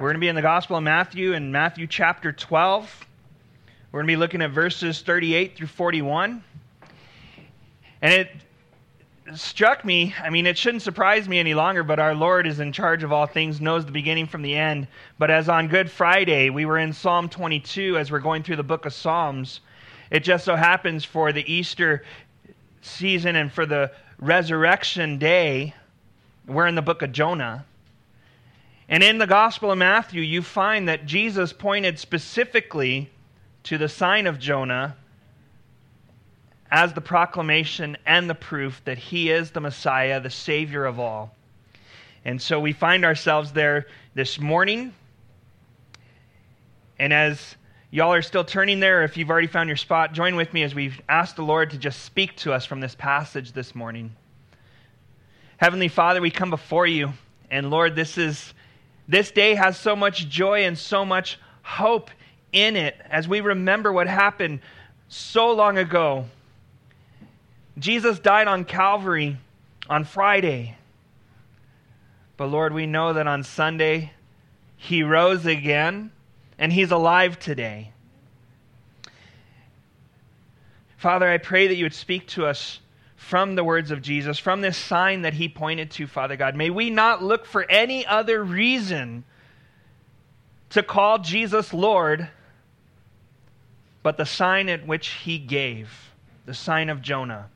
We're going to be in the Gospel of Matthew in Matthew chapter 12. We're going to be looking at verses 38 through 41. And it struck me, I mean, it shouldn't surprise me any longer, but our Lord is in charge of all things, knows the beginning from the end. But as on Good Friday, we were in Psalm 22 as we're going through the book of Psalms. It just so happens for the Easter season and for the resurrection day, we're in the book of Jonah. And in the Gospel of Matthew, you find that Jesus pointed specifically to the sign of Jonah as the proclamation and the proof that he is the Messiah, the Savior of all. And so we find ourselves there this morning. And as y'all are still turning there, if you've already found your spot, join with me as we ask the Lord to just speak to us from this passage this morning. Heavenly Father, we come before you. And Lord, this is this day has so much joy and so much hope in it as we remember what happened so long ago. Jesus died on Calvary on Friday. But Lord, we know that on Sunday he rose again and he's alive today. Father, I pray that you would speak to us from the words of Jesus, from this sign that he pointed to, Father God. May we not look for any other reason to call Jesus Lord but the sign at which he gave, the sign of Jonah.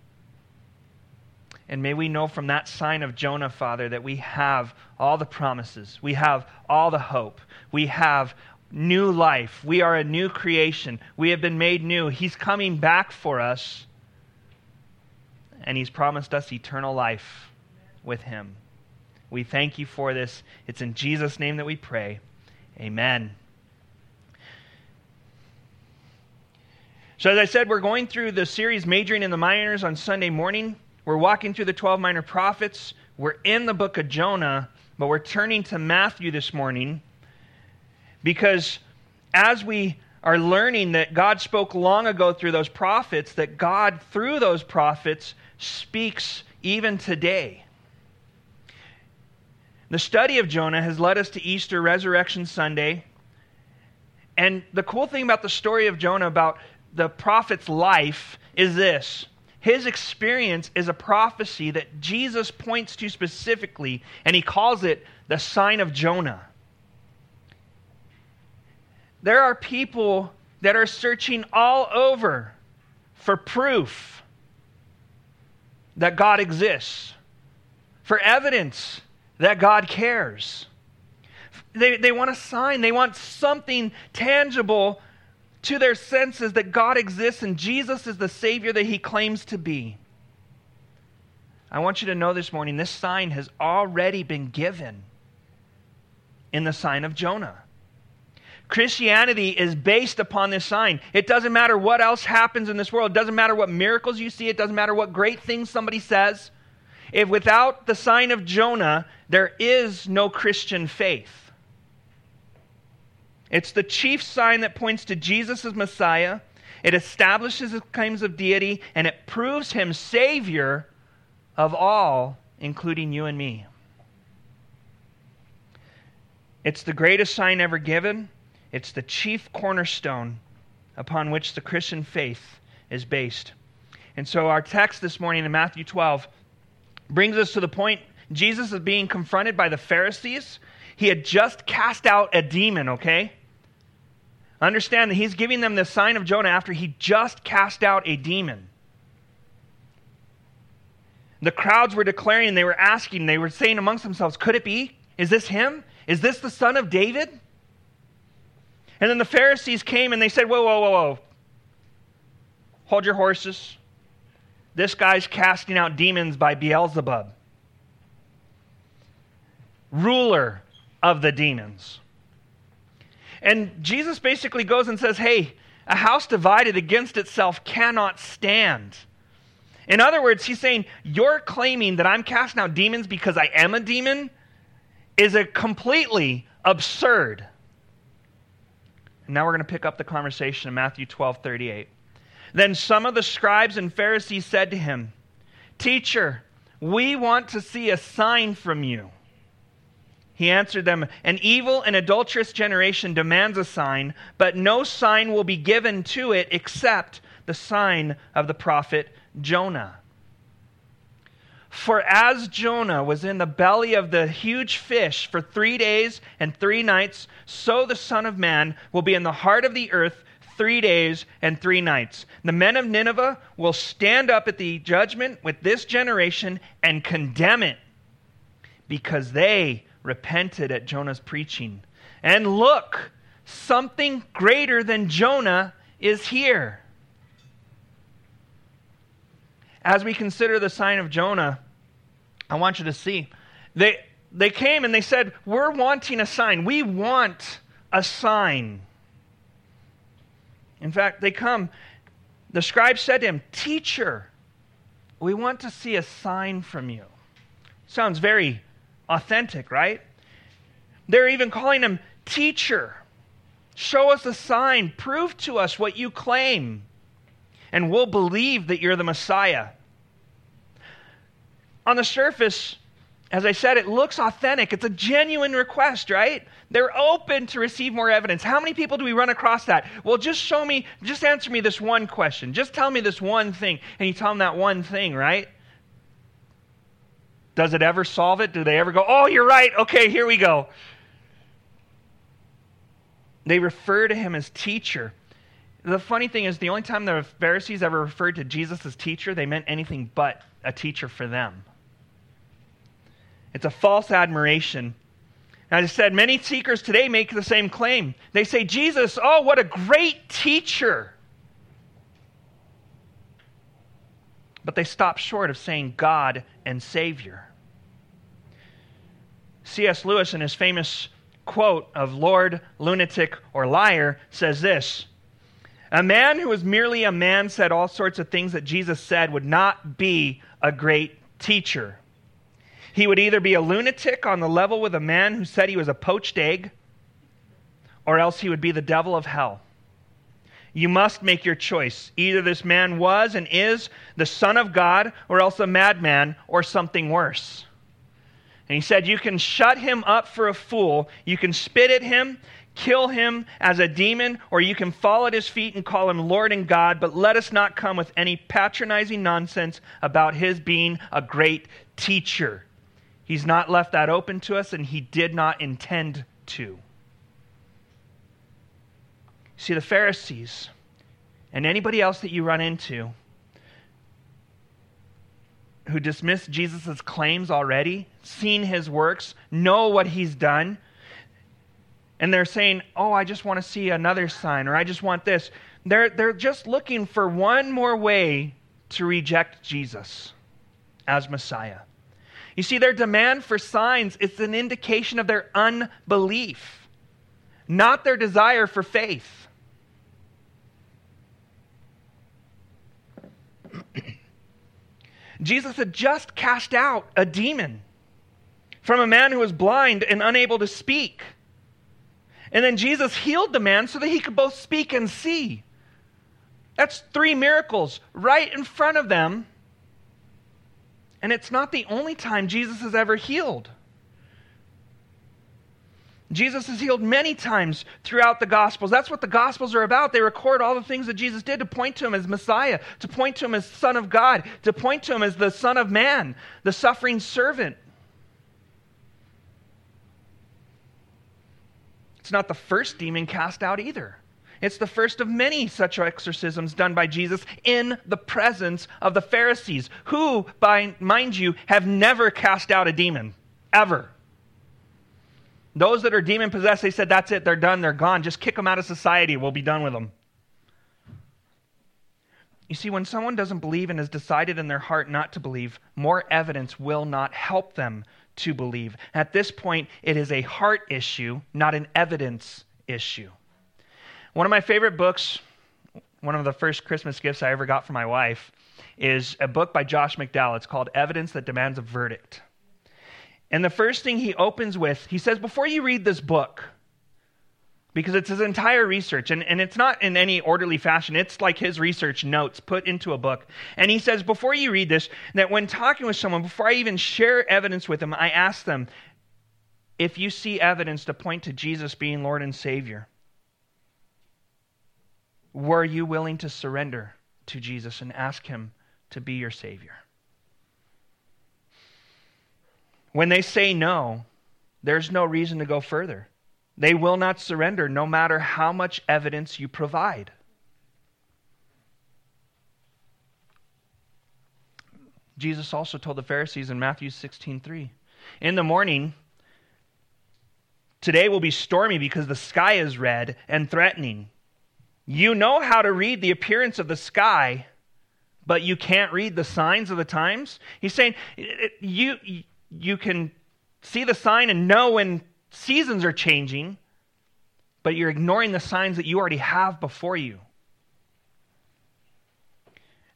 And may we know from that sign of Jonah, Father, that we have all the promises, we have all the hope, we have new life, we are a new creation, we have been made new. He's coming back for us and He's promised us eternal life with Him. We thank you for this. It's in Jesus' name that we pray. Amen. So, as I said, we're going through the series Majoring in the Minors on Sunday morning. We're walking through the 12 minor prophets. We're in the book of Jonah, but we're turning to Matthew this morning because as we are learning that God spoke long ago through those prophets, that God, through those prophets, speaks even today. The study of Jonah has led us to Easter Resurrection Sunday. And the cool thing about the story of Jonah, about the prophet's life, is this his experience is a prophecy that Jesus points to specifically, and he calls it the sign of Jonah. There are people that are searching all over for proof that God exists, for evidence that God cares. They, they want a sign, they want something tangible to their senses that God exists and Jesus is the Savior that He claims to be. I want you to know this morning this sign has already been given in the sign of Jonah. Christianity is based upon this sign. It doesn't matter what else happens in this world. It doesn't matter what miracles you see. It doesn't matter what great things somebody says. If without the sign of Jonah, there is no Christian faith. It's the chief sign that points to Jesus as Messiah. It establishes his claims of deity, and it proves him Savior of all, including you and me. It's the greatest sign ever given. It's the chief cornerstone upon which the Christian faith is based. And so our text this morning in Matthew 12 brings us to the point Jesus is being confronted by the Pharisees. He had just cast out a demon, okay? Understand that he's giving them the sign of Jonah after he just cast out a demon. The crowds were declaring, they were asking, they were saying amongst themselves, Could it be? Is this him? Is this the son of David? And then the Pharisees came and they said, Whoa, whoa, whoa, whoa. Hold your horses. This guy's casting out demons by Beelzebub, ruler of the demons. And Jesus basically goes and says, Hey, a house divided against itself cannot stand. In other words, he's saying, You're claiming that I'm casting out demons because I am a demon is a completely absurd. And now we're going to pick up the conversation in Matthew 12 38. Then some of the scribes and Pharisees said to him, Teacher, we want to see a sign from you. He answered them, An evil and adulterous generation demands a sign, but no sign will be given to it except the sign of the prophet Jonah. For as Jonah was in the belly of the huge fish for three days and three nights, so the Son of Man will be in the heart of the earth three days and three nights. The men of Nineveh will stand up at the judgment with this generation and condemn it because they repented at Jonah's preaching. And look, something greater than Jonah is here. As we consider the sign of Jonah, I want you to see. They, they came and they said, We're wanting a sign. We want a sign. In fact, they come. The scribe said to him, Teacher, we want to see a sign from you. Sounds very authentic, right? They're even calling him teacher. Show us a sign. Prove to us what you claim, and we'll believe that you're the Messiah. On the surface, as I said, it looks authentic. It's a genuine request, right? They're open to receive more evidence. How many people do we run across that? Well, just show me, just answer me this one question. Just tell me this one thing. And you tell them that one thing, right? Does it ever solve it? Do they ever go, oh, you're right. Okay, here we go. They refer to him as teacher. The funny thing is, the only time the Pharisees ever referred to Jesus as teacher, they meant anything but a teacher for them. It's a false admiration. As I said, many seekers today make the same claim. They say, Jesus, oh, what a great teacher. But they stop short of saying God and Savior. C.S. Lewis, in his famous quote of Lord, lunatic, or liar, says this A man who was merely a man said all sorts of things that Jesus said would not be a great teacher. He would either be a lunatic on the level with a man who said he was a poached egg, or else he would be the devil of hell. You must make your choice. Either this man was and is the Son of God, or else a madman, or something worse. And he said, You can shut him up for a fool, you can spit at him, kill him as a demon, or you can fall at his feet and call him Lord and God, but let us not come with any patronizing nonsense about his being a great teacher. He's not left that open to us, and he did not intend to. See, the Pharisees and anybody else that you run into who dismiss Jesus' claims already, seen his works, know what he's done, and they're saying, Oh, I just want to see another sign, or I just want this. They're, they're just looking for one more way to reject Jesus as Messiah. You see, their demand for signs is an indication of their unbelief, not their desire for faith. Jesus had just cast out a demon from a man who was blind and unable to speak. And then Jesus healed the man so that he could both speak and see. That's three miracles right in front of them. And it's not the only time Jesus has ever healed. Jesus is healed many times throughout the Gospels. That's what the Gospels are about. They record all the things that Jesus did to point to him as Messiah, to point to him as Son of God, to point to him as the Son of Man, the suffering servant. It's not the first demon cast out either. It's the first of many such exorcisms done by Jesus in the presence of the Pharisees, who, by mind you, have never cast out a demon, ever. Those that are demon possessed, they said, that's it, they're done, they're gone. Just kick them out of society, we'll be done with them. You see, when someone doesn't believe and has decided in their heart not to believe, more evidence will not help them to believe. At this point, it is a heart issue, not an evidence issue. One of my favorite books, one of the first Christmas gifts I ever got for my wife, is a book by Josh McDowell. It's called Evidence That Demands a Verdict. And the first thing he opens with, he says, Before you read this book, because it's his entire research, and, and it's not in any orderly fashion. It's like his research notes put into a book. And he says, Before you read this, that when talking with someone, before I even share evidence with them, I ask them, if you see evidence to point to Jesus being Lord and Savior, were you willing to surrender to Jesus and ask Him to be your Savior? When they say no, there's no reason to go further. They will not surrender no matter how much evidence you provide. Jesus also told the Pharisees in Matthew 16:3, "In the morning today will be stormy because the sky is red and threatening. You know how to read the appearance of the sky, but you can't read the signs of the times?" He's saying you you can see the sign and know when seasons are changing, but you're ignoring the signs that you already have before you.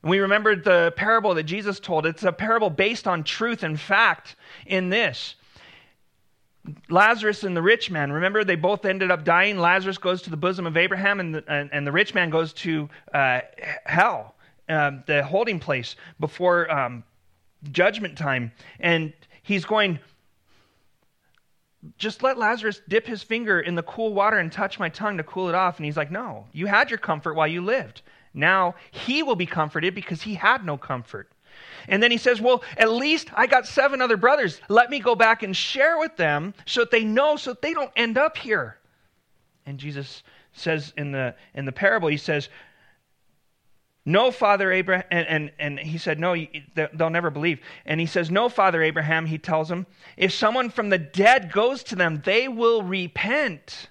And we remembered the parable that Jesus told. It's a parable based on truth and fact in this. Lazarus and the rich man, remember they both ended up dying. Lazarus goes to the bosom of Abraham, and the, and, and the rich man goes to uh, hell, um, the holding place before um, judgment time. And he's going, just let Lazarus dip his finger in the cool water and touch my tongue to cool it off. And he's like, No, you had your comfort while you lived. Now he will be comforted because he had no comfort. And then he says, Well, at least I got seven other brothers. Let me go back and share with them so that they know, so that they don't end up here. And Jesus says in the in the parable, he says, no, Father Abraham, and, and, and he said, No, they'll never believe. And he says, No, Father Abraham, he tells him, if someone from the dead goes to them, they will repent.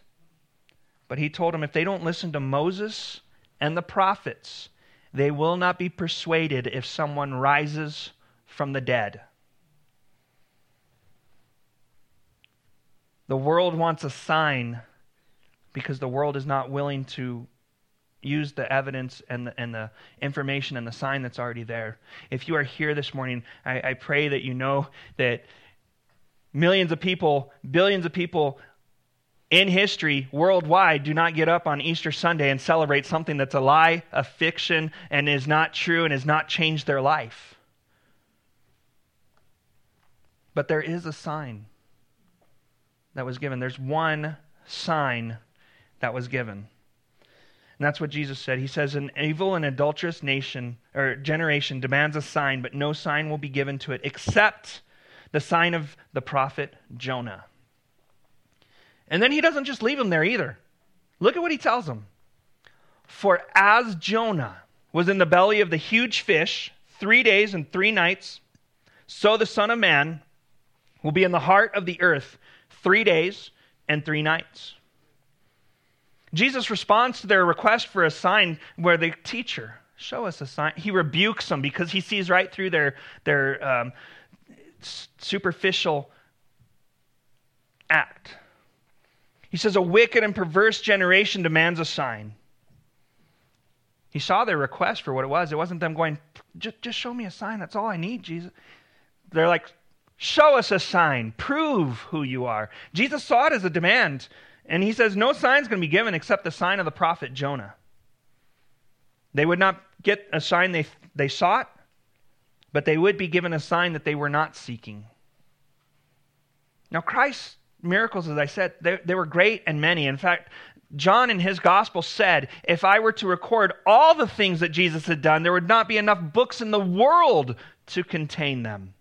But he told him, if they don't listen to Moses and the prophets, they will not be persuaded if someone rises from the dead. The world wants a sign because the world is not willing to use the evidence and the, and the information and the sign that's already there. If you are here this morning, I, I pray that you know that millions of people, billions of people in history worldwide do not get up on Easter Sunday and celebrate something that's a lie, a fiction, and is not true and has not changed their life. But there is a sign that was given. There's one sign that was given. And that's what Jesus said. He says, An evil and adulterous nation or generation demands a sign, but no sign will be given to it except the sign of the prophet Jonah. And then he doesn't just leave him there either. Look at what he tells him. For as Jonah was in the belly of the huge fish three days and three nights, so the Son of Man will be in the heart of the earth three days and three nights. Jesus responds to their request for a sign where the teacher, show us a sign. He rebukes them because he sees right through their, their um, superficial act. He says, A wicked and perverse generation demands a sign. He saw their request for what it was. It wasn't them going, just, show me a sign. That's all I need, Jesus. They're like, Show us a sign. Prove who you are. Jesus saw it as a demand and he says, No sign's going to be given except the sign of the prophet Jonah. They would not get a sign they, they sought, but they would be given a sign that they were not seeking. Now, Christ's miracles, as I said, they, they were great and many. In fact, John in his gospel said, if I were to record all the things that Jesus had done, there would not be enough books in the world to contain them.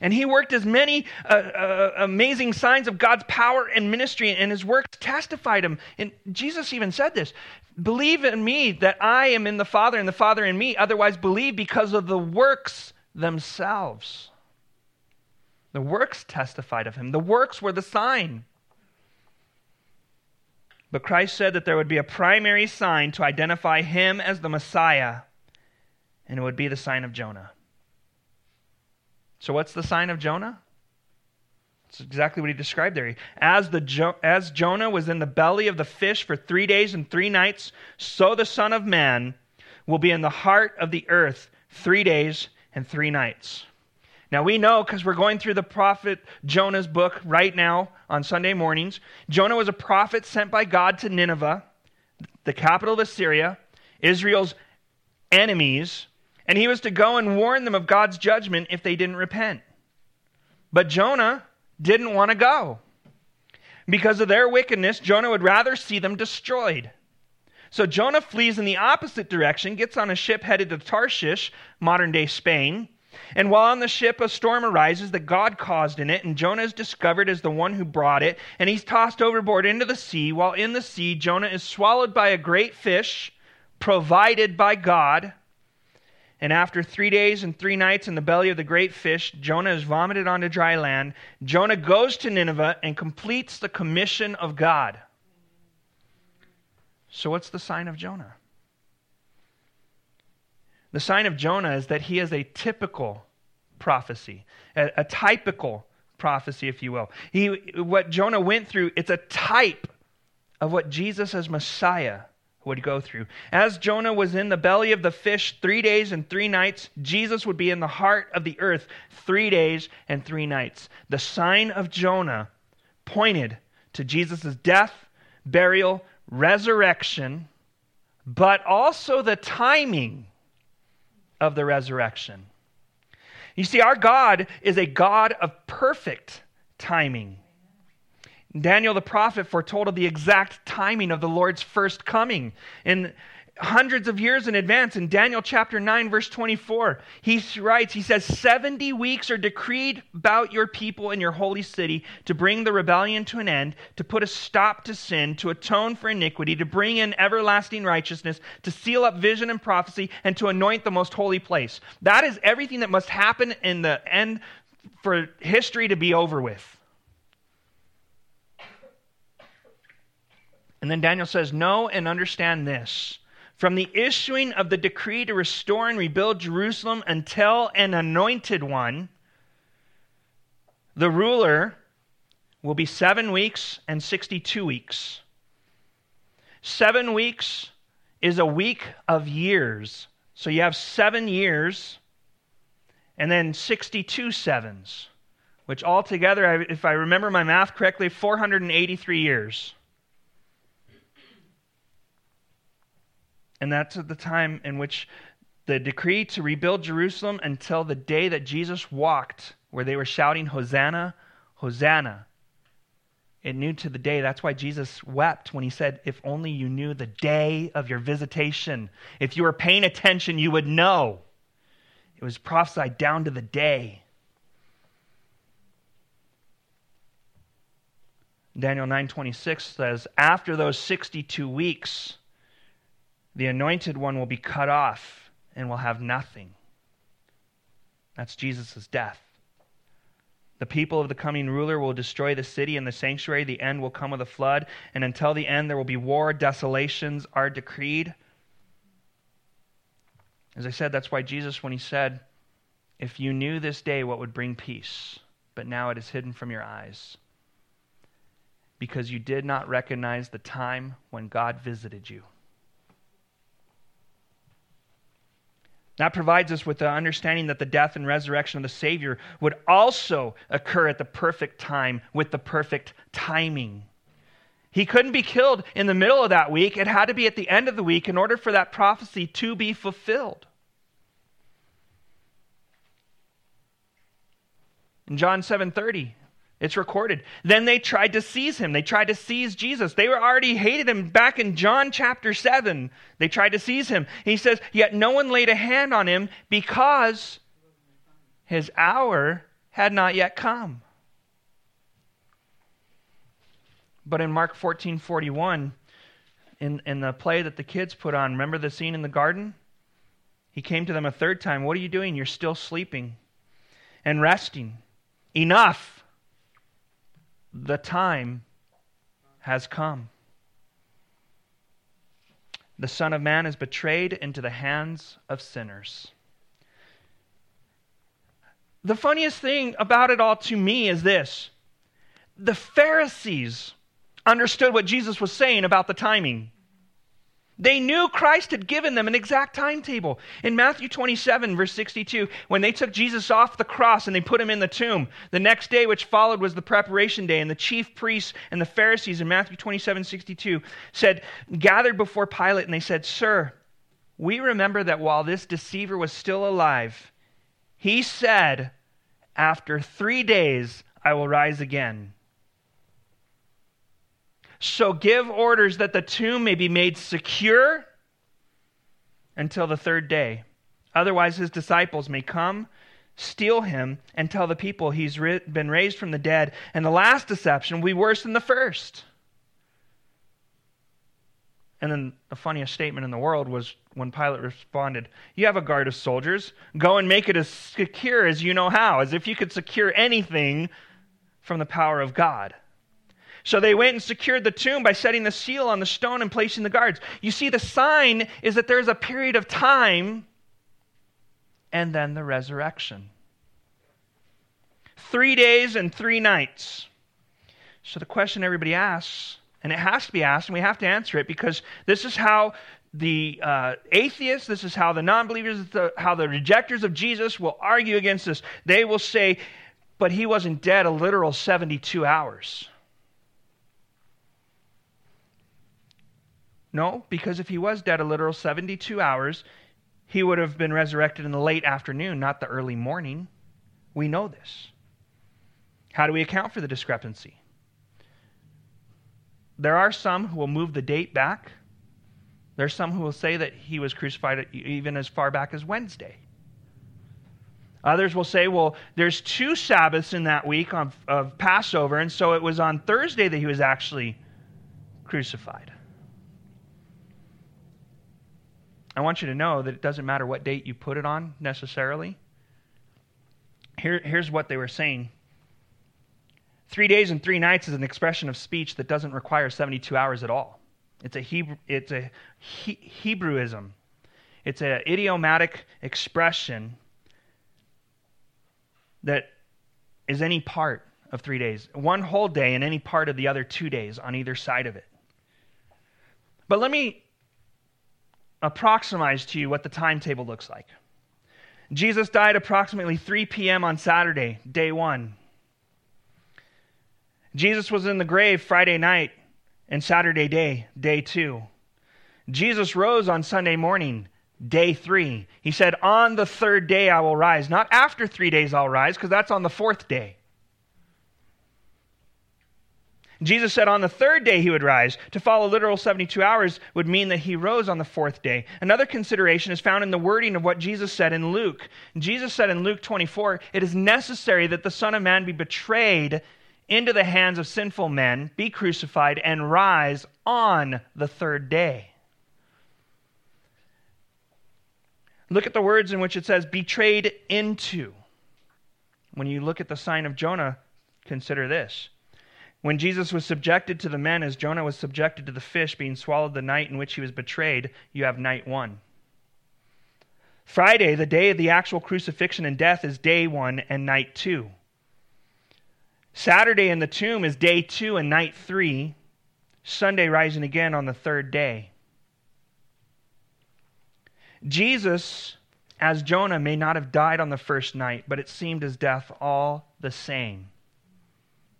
And he worked as many uh, uh, amazing signs of God's power and ministry, and his works testified him. And Jesus even said this Believe in me that I am in the Father and the Father in me. Otherwise, believe because of the works themselves. The works testified of him, the works were the sign. But Christ said that there would be a primary sign to identify him as the Messiah, and it would be the sign of Jonah. So, what's the sign of Jonah? It's exactly what he described there. As, the jo- as Jonah was in the belly of the fish for three days and three nights, so the Son of Man will be in the heart of the earth three days and three nights. Now, we know because we're going through the prophet Jonah's book right now on Sunday mornings. Jonah was a prophet sent by God to Nineveh, the capital of Assyria, Israel's enemies, and he was to go and warn them of God's judgment if they didn't repent. But Jonah didn't want to go. Because of their wickedness, Jonah would rather see them destroyed. So Jonah flees in the opposite direction, gets on a ship headed to Tarshish, modern day Spain. And while on the ship, a storm arises that God caused in it, and Jonah is discovered as the one who brought it, and he's tossed overboard into the sea. While in the sea, Jonah is swallowed by a great fish provided by God. And after three days and three nights in the belly of the great fish, Jonah is vomited onto dry land. Jonah goes to Nineveh and completes the commission of God. So, what's the sign of Jonah? The sign of Jonah is that he is a typical prophecy, a, a typical prophecy, if you will. He, what Jonah went through, it's a type of what Jesus as Messiah would go through. As Jonah was in the belly of the fish three days and three nights, Jesus would be in the heart of the earth three days and three nights. The sign of Jonah pointed to Jesus' death, burial, resurrection, but also the timing of the resurrection. You see, our God is a God of perfect timing. Daniel the prophet foretold of the exact timing of the Lord's first coming. In hundreds of years in advance, in Daniel chapter 9, verse 24, he writes, he says, 70 weeks are decreed about your people in your holy city to bring the rebellion to an end, to put a stop to sin, to atone for iniquity, to bring in everlasting righteousness, to seal up vision and prophecy, and to anoint the most holy place. That is everything that must happen in the end for history to be over with. And then Daniel says, Know and understand this. From the issuing of the decree to restore and rebuild Jerusalem until an anointed one, the ruler will be seven weeks and 62 weeks. Seven weeks is a week of years. So you have seven years and then 62 sevens, which altogether, if I remember my math correctly, 483 years. And that's at the time in which the decree to rebuild Jerusalem until the day that Jesus walked, where they were shouting, Hosanna, Hosanna. It knew to the day. That's why Jesus wept when he said, If only you knew the day of your visitation. If you were paying attention, you would know. It was prophesied down to the day. Daniel 9:26 says, "After those 62 weeks, the anointed one will be cut off and will have nothing. That's Jesus' death. The people of the coming ruler will destroy the city and the sanctuary. The end will come with a flood, and until the end, there will be war. Desolations are decreed. As I said, that's why Jesus, when he said, If you knew this day what would bring peace, but now it is hidden from your eyes, because you did not recognize the time when God visited you. That provides us with the understanding that the death and resurrection of the Savior would also occur at the perfect time with the perfect timing. He couldn't be killed in the middle of that week. It had to be at the end of the week in order for that prophecy to be fulfilled. In John 7:30, it's recorded. Then they tried to seize him. They tried to seize Jesus. They were already hated him back in John chapter 7. They tried to seize him. He says, Yet no one laid a hand on him because his hour had not yet come. But in Mark 14 41, in, in the play that the kids put on, remember the scene in the garden? He came to them a third time. What are you doing? You're still sleeping and resting. Enough the time has come. The Son of Man is betrayed into the hands of sinners. The funniest thing about it all to me is this the Pharisees understood what Jesus was saying about the timing. They knew Christ had given them an exact timetable. In Matthew 27, verse 62, when they took Jesus off the cross and they put him in the tomb, the next day which followed was the preparation day, and the chief priests and the Pharisees in Matthew 27, 62 said, gathered before Pilate, and they said, Sir, we remember that while this deceiver was still alive, he said, After three days I will rise again. So give orders that the tomb may be made secure until the third day. Otherwise, his disciples may come, steal him, and tell the people he's been raised from the dead. And the last deception will be worse than the first. And then the funniest statement in the world was when Pilate responded, You have a guard of soldiers. Go and make it as secure as you know how, as if you could secure anything from the power of God. So they went and secured the tomb by setting the seal on the stone and placing the guards. You see, the sign is that there's a period of time and then the resurrection. Three days and three nights. So the question everybody asks and it has to be asked, and we have to answer it because this is how the uh, atheists, this is how the non believers, how the rejectors of Jesus will argue against this. They will say, but he wasn't dead a literal 72 hours. No, because if he was dead a literal 72 hours, he would have been resurrected in the late afternoon, not the early morning. We know this. How do we account for the discrepancy? There are some who will move the date back. There's some who will say that he was crucified even as far back as Wednesday. Others will say, well, there's two Sabbaths in that week of, of Passover, and so it was on Thursday that he was actually crucified. I want you to know that it doesn't matter what date you put it on necessarily. Here, here's what they were saying Three days and three nights is an expression of speech that doesn't require 72 hours at all. It's a, Hebrew, it's a he, Hebrewism. It's an idiomatic expression that is any part of three days. One whole day and any part of the other two days on either side of it. But let me approximate to you what the timetable looks like. Jesus died approximately 3 p.m. on Saturday, day one. Jesus was in the grave Friday night and Saturday day, day two. Jesus rose on Sunday morning, day three. He said, On the third day I will rise. Not after three days I'll rise, because that's on the fourth day. Jesus said on the third day he would rise. To follow literal 72 hours would mean that he rose on the fourth day. Another consideration is found in the wording of what Jesus said in Luke. Jesus said in Luke 24, It is necessary that the Son of Man be betrayed into the hands of sinful men, be crucified, and rise on the third day. Look at the words in which it says betrayed into. When you look at the sign of Jonah, consider this. When Jesus was subjected to the men as Jonah was subjected to the fish being swallowed the night in which he was betrayed, you have night one. Friday, the day of the actual crucifixion and death, is day one and night two. Saturday in the tomb is day two and night three. Sunday rising again on the third day. Jesus, as Jonah, may not have died on the first night, but it seemed his death all the same.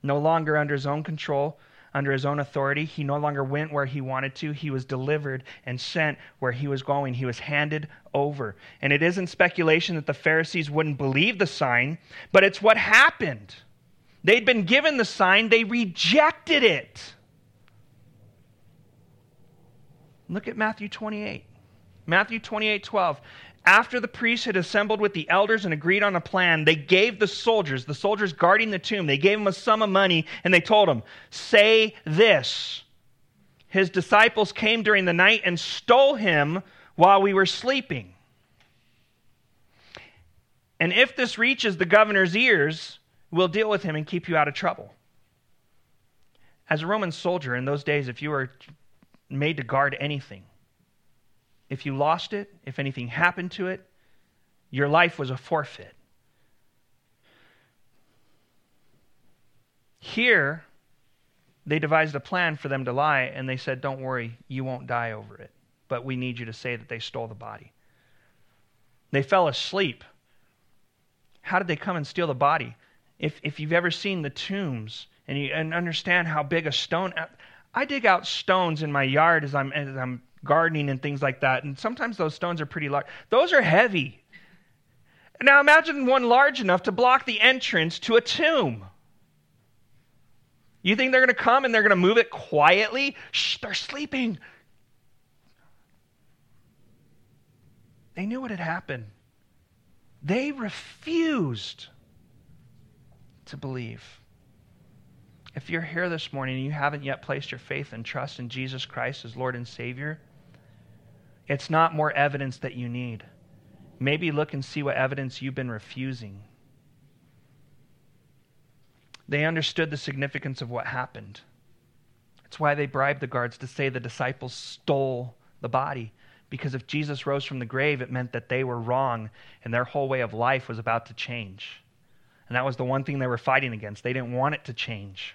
No longer under his own control, under his own authority. He no longer went where he wanted to. He was delivered and sent where he was going. He was handed over. And it isn't speculation that the Pharisees wouldn't believe the sign, but it's what happened. They'd been given the sign, they rejected it. Look at Matthew 28. Matthew 28 12. After the priests had assembled with the elders and agreed on a plan, they gave the soldiers, the soldiers guarding the tomb, they gave them a sum of money and they told them, Say this. His disciples came during the night and stole him while we were sleeping. And if this reaches the governor's ears, We'll deal with him and keep you out of trouble. As a Roman soldier in those days, if you were made to guard anything, if you lost it, if anything happened to it, your life was a forfeit. Here, they devised a plan for them to lie, and they said, Don't worry, you won't die over it, but we need you to say that they stole the body. They fell asleep. How did they come and steal the body? if, if you've ever seen the tombs and you and understand how big a stone I dig out stones in my yard as I'm as I'm gardening and things like that, and sometimes those stones are pretty large. Those are heavy. Now imagine one large enough to block the entrance to a tomb. You think they're going to come and they're going to move it quietly? Shh, they're sleeping. They knew what had happened. They refused to believe. If you're here this morning and you haven't yet placed your faith and trust in Jesus Christ as Lord and Savior, it's not more evidence that you need. Maybe look and see what evidence you've been refusing. They understood the significance of what happened. It's why they bribed the guards to say the disciples stole the body. Because if Jesus rose from the grave, it meant that they were wrong and their whole way of life was about to change. And that was the one thing they were fighting against. They didn't want it to change.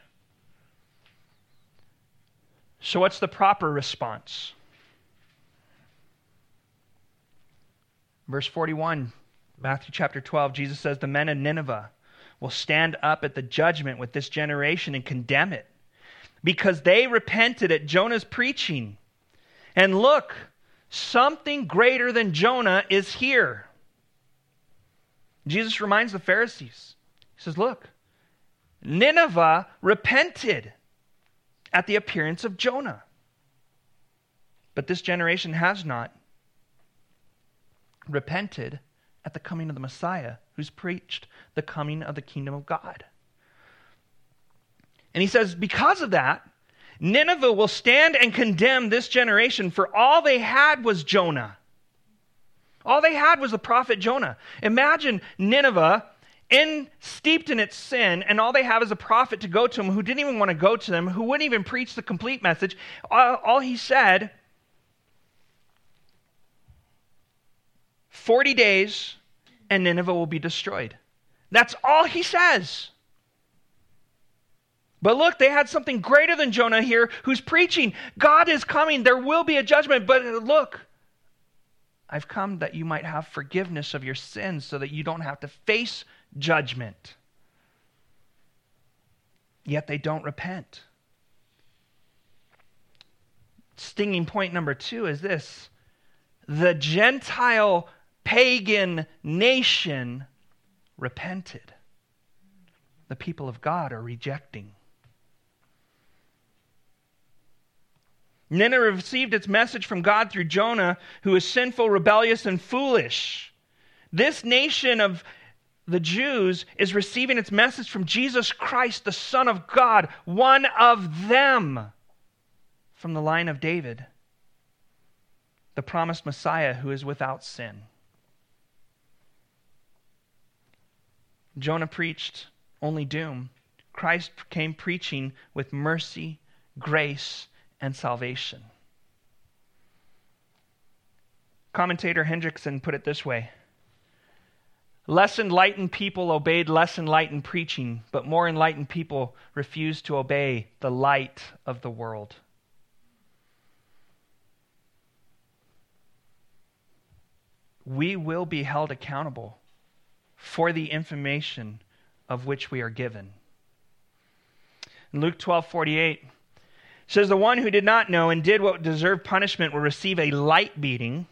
So, what's the proper response? Verse 41, Matthew chapter 12, Jesus says, The men of Nineveh will stand up at the judgment with this generation and condemn it because they repented at Jonah's preaching. And look, something greater than Jonah is here. Jesus reminds the Pharisees. He says, Look, Nineveh repented at the appearance of Jonah. But this generation has not repented at the coming of the Messiah, who's preached the coming of the kingdom of God. And he says, because of that, Nineveh will stand and condemn this generation, for all they had was Jonah. All they had was the prophet Jonah. Imagine Nineveh in steeped in its sin, and all they have is a prophet to go to them who didn't even want to go to them, who wouldn't even preach the complete message. All, all he said 40 days, and Nineveh will be destroyed. That's all he says. But look, they had something greater than Jonah here who's preaching God is coming. There will be a judgment. But look, I've come that you might have forgiveness of your sins so that you don't have to face judgment. Yet they don't repent. Stinging point number two is this the Gentile pagan nation repented. The people of God are rejecting. Nineveh received its message from God through Jonah, who is sinful, rebellious, and foolish. This nation of the Jews is receiving its message from Jesus Christ, the Son of God, one of them from the line of David, the promised Messiah who is without sin. Jonah preached only doom. Christ came preaching with mercy, grace, and salvation. Commentator Hendriksen put it this way Less enlightened people obeyed less enlightened preaching, but more enlightened people refused to obey the light of the world. We will be held accountable for the information of which we are given. In Luke 12 48 says, The one who did not know and did what deserved punishment will receive a light beating.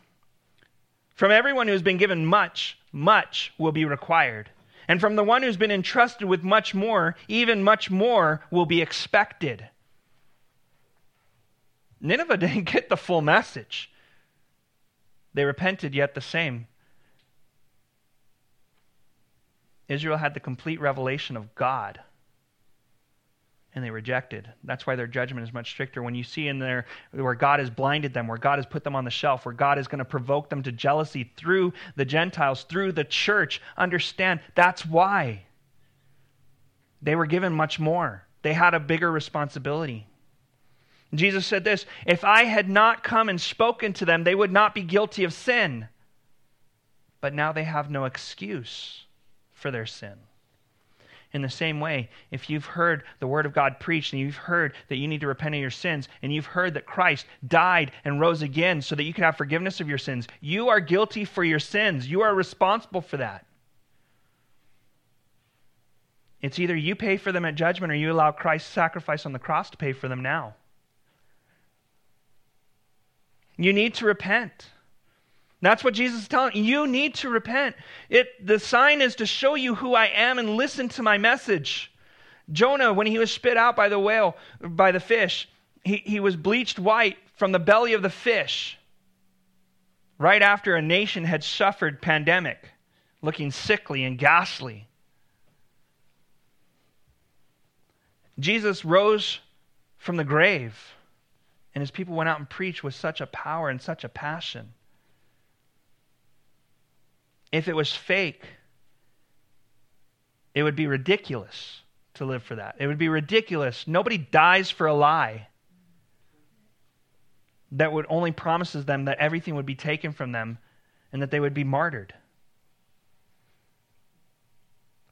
From everyone who has been given much, much will be required. And from the one who's been entrusted with much more, even much more will be expected. Nineveh didn't get the full message. They repented yet the same. Israel had the complete revelation of God and they rejected. That's why their judgment is much stricter. When you see in there where God has blinded them, where God has put them on the shelf, where God is going to provoke them to jealousy through the Gentiles, through the church, understand that's why. They were given much more, they had a bigger responsibility. Jesus said this If I had not come and spoken to them, they would not be guilty of sin. But now they have no excuse for their sin. In the same way, if you've heard the word of God preached and you've heard that you need to repent of your sins and you've heard that Christ died and rose again so that you can have forgiveness of your sins, you are guilty for your sins. You are responsible for that. It's either you pay for them at judgment or you allow Christ's sacrifice on the cross to pay for them now. You need to repent. That's what Jesus is telling you. Need to repent. It, the sign is to show you who I am and listen to my message. Jonah, when he was spit out by the whale, by the fish, he, he was bleached white from the belly of the fish right after a nation had suffered pandemic, looking sickly and ghastly. Jesus rose from the grave, and his people went out and preached with such a power and such a passion. If it was fake, it would be ridiculous to live for that. It would be ridiculous. Nobody dies for a lie that would only promises them that everything would be taken from them and that they would be martyred.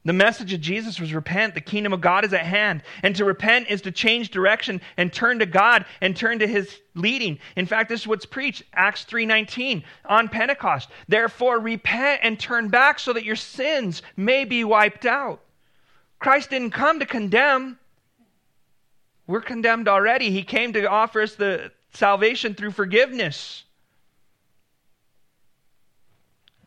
The message of Jesus was repent, the kingdom of God is at hand. And to repent is to change direction and turn to God and turn to his leading. In fact, this is what's preached, Acts 3:19 on Pentecost. Therefore repent and turn back so that your sins may be wiped out. Christ didn't come to condemn. We're condemned already. He came to offer us the salvation through forgiveness.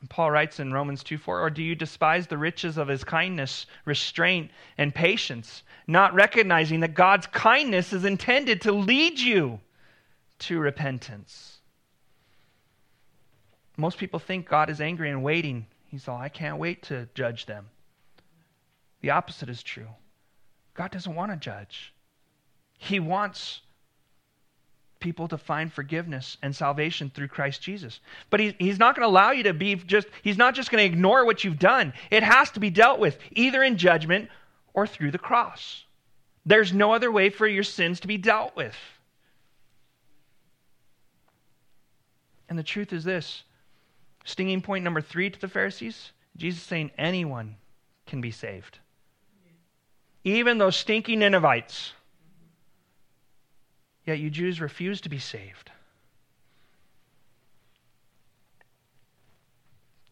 Paul writes in Romans 2 4, Or do you despise the riches of his kindness, restraint, and patience, not recognizing that God's kindness is intended to lead you to repentance? Most people think God is angry and waiting. He's all, I can't wait to judge them. The opposite is true. God doesn't want to judge, He wants people to find forgiveness and salvation through Christ Jesus. But he, he's not going to allow you to be just, he's not just going to ignore what you've done. It has to be dealt with, either in judgment or through the cross. There's no other way for your sins to be dealt with. And the truth is this stinging point number three to the Pharisees Jesus saying anyone can be saved. Even those stinky Ninevites Yet you Jews refuse to be saved.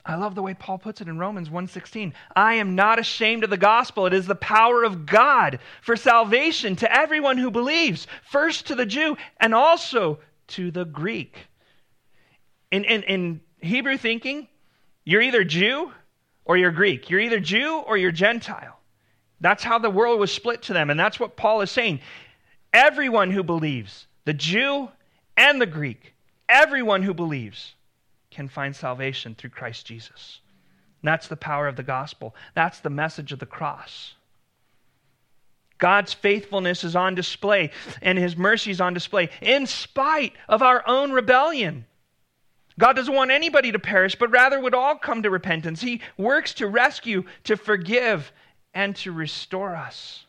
I love the way Paul puts it in Romans 1:16. I am not ashamed of the gospel. It is the power of God for salvation to everyone who believes, first to the Jew and also to the Greek. In, in, in Hebrew thinking, you're either Jew or you're Greek. You're either Jew or you're Gentile. That's how the world was split to them, and that's what Paul is saying. Everyone who believes, the Jew and the Greek, everyone who believes can find salvation through Christ Jesus. And that's the power of the gospel. That's the message of the cross. God's faithfulness is on display and his mercy is on display in spite of our own rebellion. God doesn't want anybody to perish, but rather would all come to repentance. He works to rescue, to forgive, and to restore us.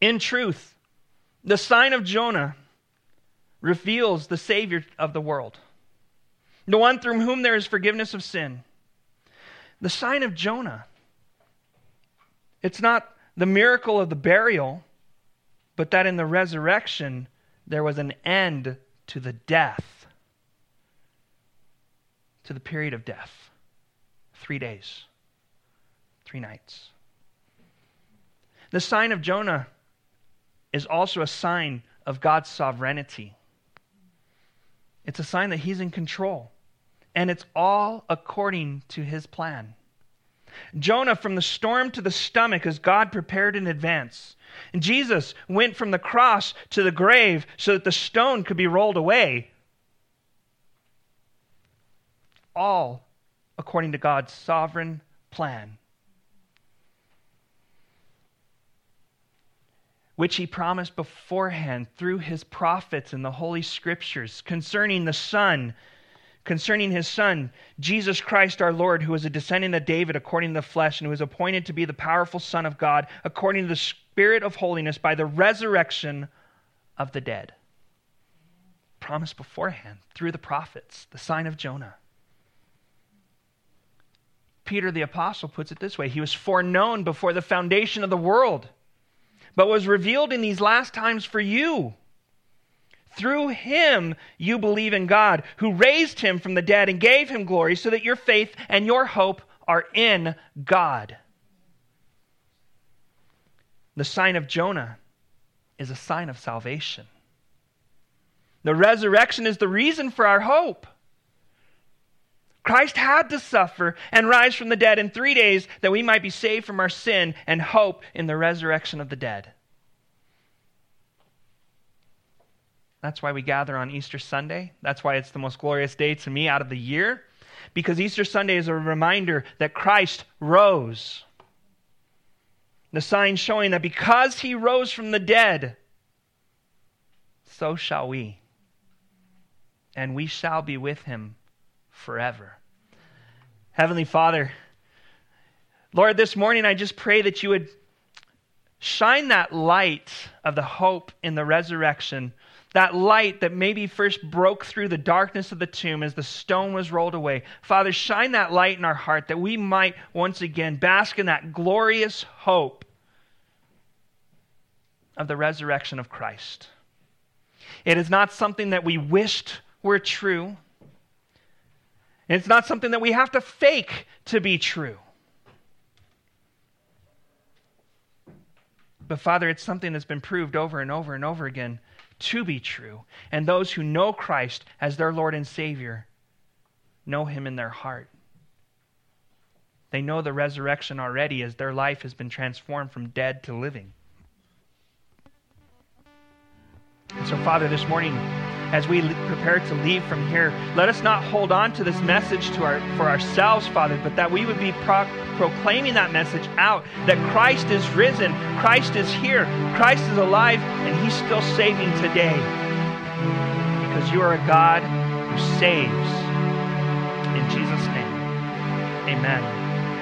In truth, the sign of Jonah reveals the Savior of the world, the one through whom there is forgiveness of sin. The sign of Jonah, it's not the miracle of the burial, but that in the resurrection there was an end to the death, to the period of death. Three days, three nights. The sign of Jonah is also a sign of God's sovereignty. It's a sign that He's in control. And it's all according to His plan. Jonah from the storm to the stomach as God prepared in advance. And Jesus went from the cross to the grave so that the stone could be rolled away. All according to God's sovereign plan. Which he promised beforehand through his prophets in the Holy Scriptures concerning the Son, concerning his Son, Jesus Christ our Lord, who was a descendant of David according to the flesh, and who was appointed to be the powerful Son of God according to the Spirit of holiness by the resurrection of the dead. Promised beforehand through the prophets, the sign of Jonah. Peter the Apostle puts it this way He was foreknown before the foundation of the world but was revealed in these last times for you. Through him you believe in God, who raised him from the dead and gave him glory, so that your faith and your hope are in God. The sign of Jonah is a sign of salvation. The resurrection is the reason for our hope. Christ had to suffer and rise from the dead in three days that we might be saved from our sin and hope in the resurrection of the dead. That's why we gather on Easter Sunday. That's why it's the most glorious day to me out of the year. Because Easter Sunday is a reminder that Christ rose. The sign showing that because he rose from the dead, so shall we. And we shall be with him forever. Heavenly Father, Lord, this morning I just pray that you would shine that light of the hope in the resurrection that light that maybe first broke through the darkness of the tomb as the stone was rolled away. Father, shine that light in our heart that we might once again bask in that glorious hope of the resurrection of Christ. It is not something that we wished were true. It's not something that we have to fake to be true. But Father, it's something that's been proved over and over and over again to be true. And those who know Christ as their Lord and Savior know Him in their heart. They know the resurrection already as their life has been transformed from dead to living. And so, Father, this morning, as we prepare to leave from here, let us not hold on to this message to our, for ourselves, Father, but that we would be pro- proclaiming that message out that Christ is risen, Christ is here, Christ is alive, and He's still saving today. Because you are a God who saves. In Jesus' name, amen.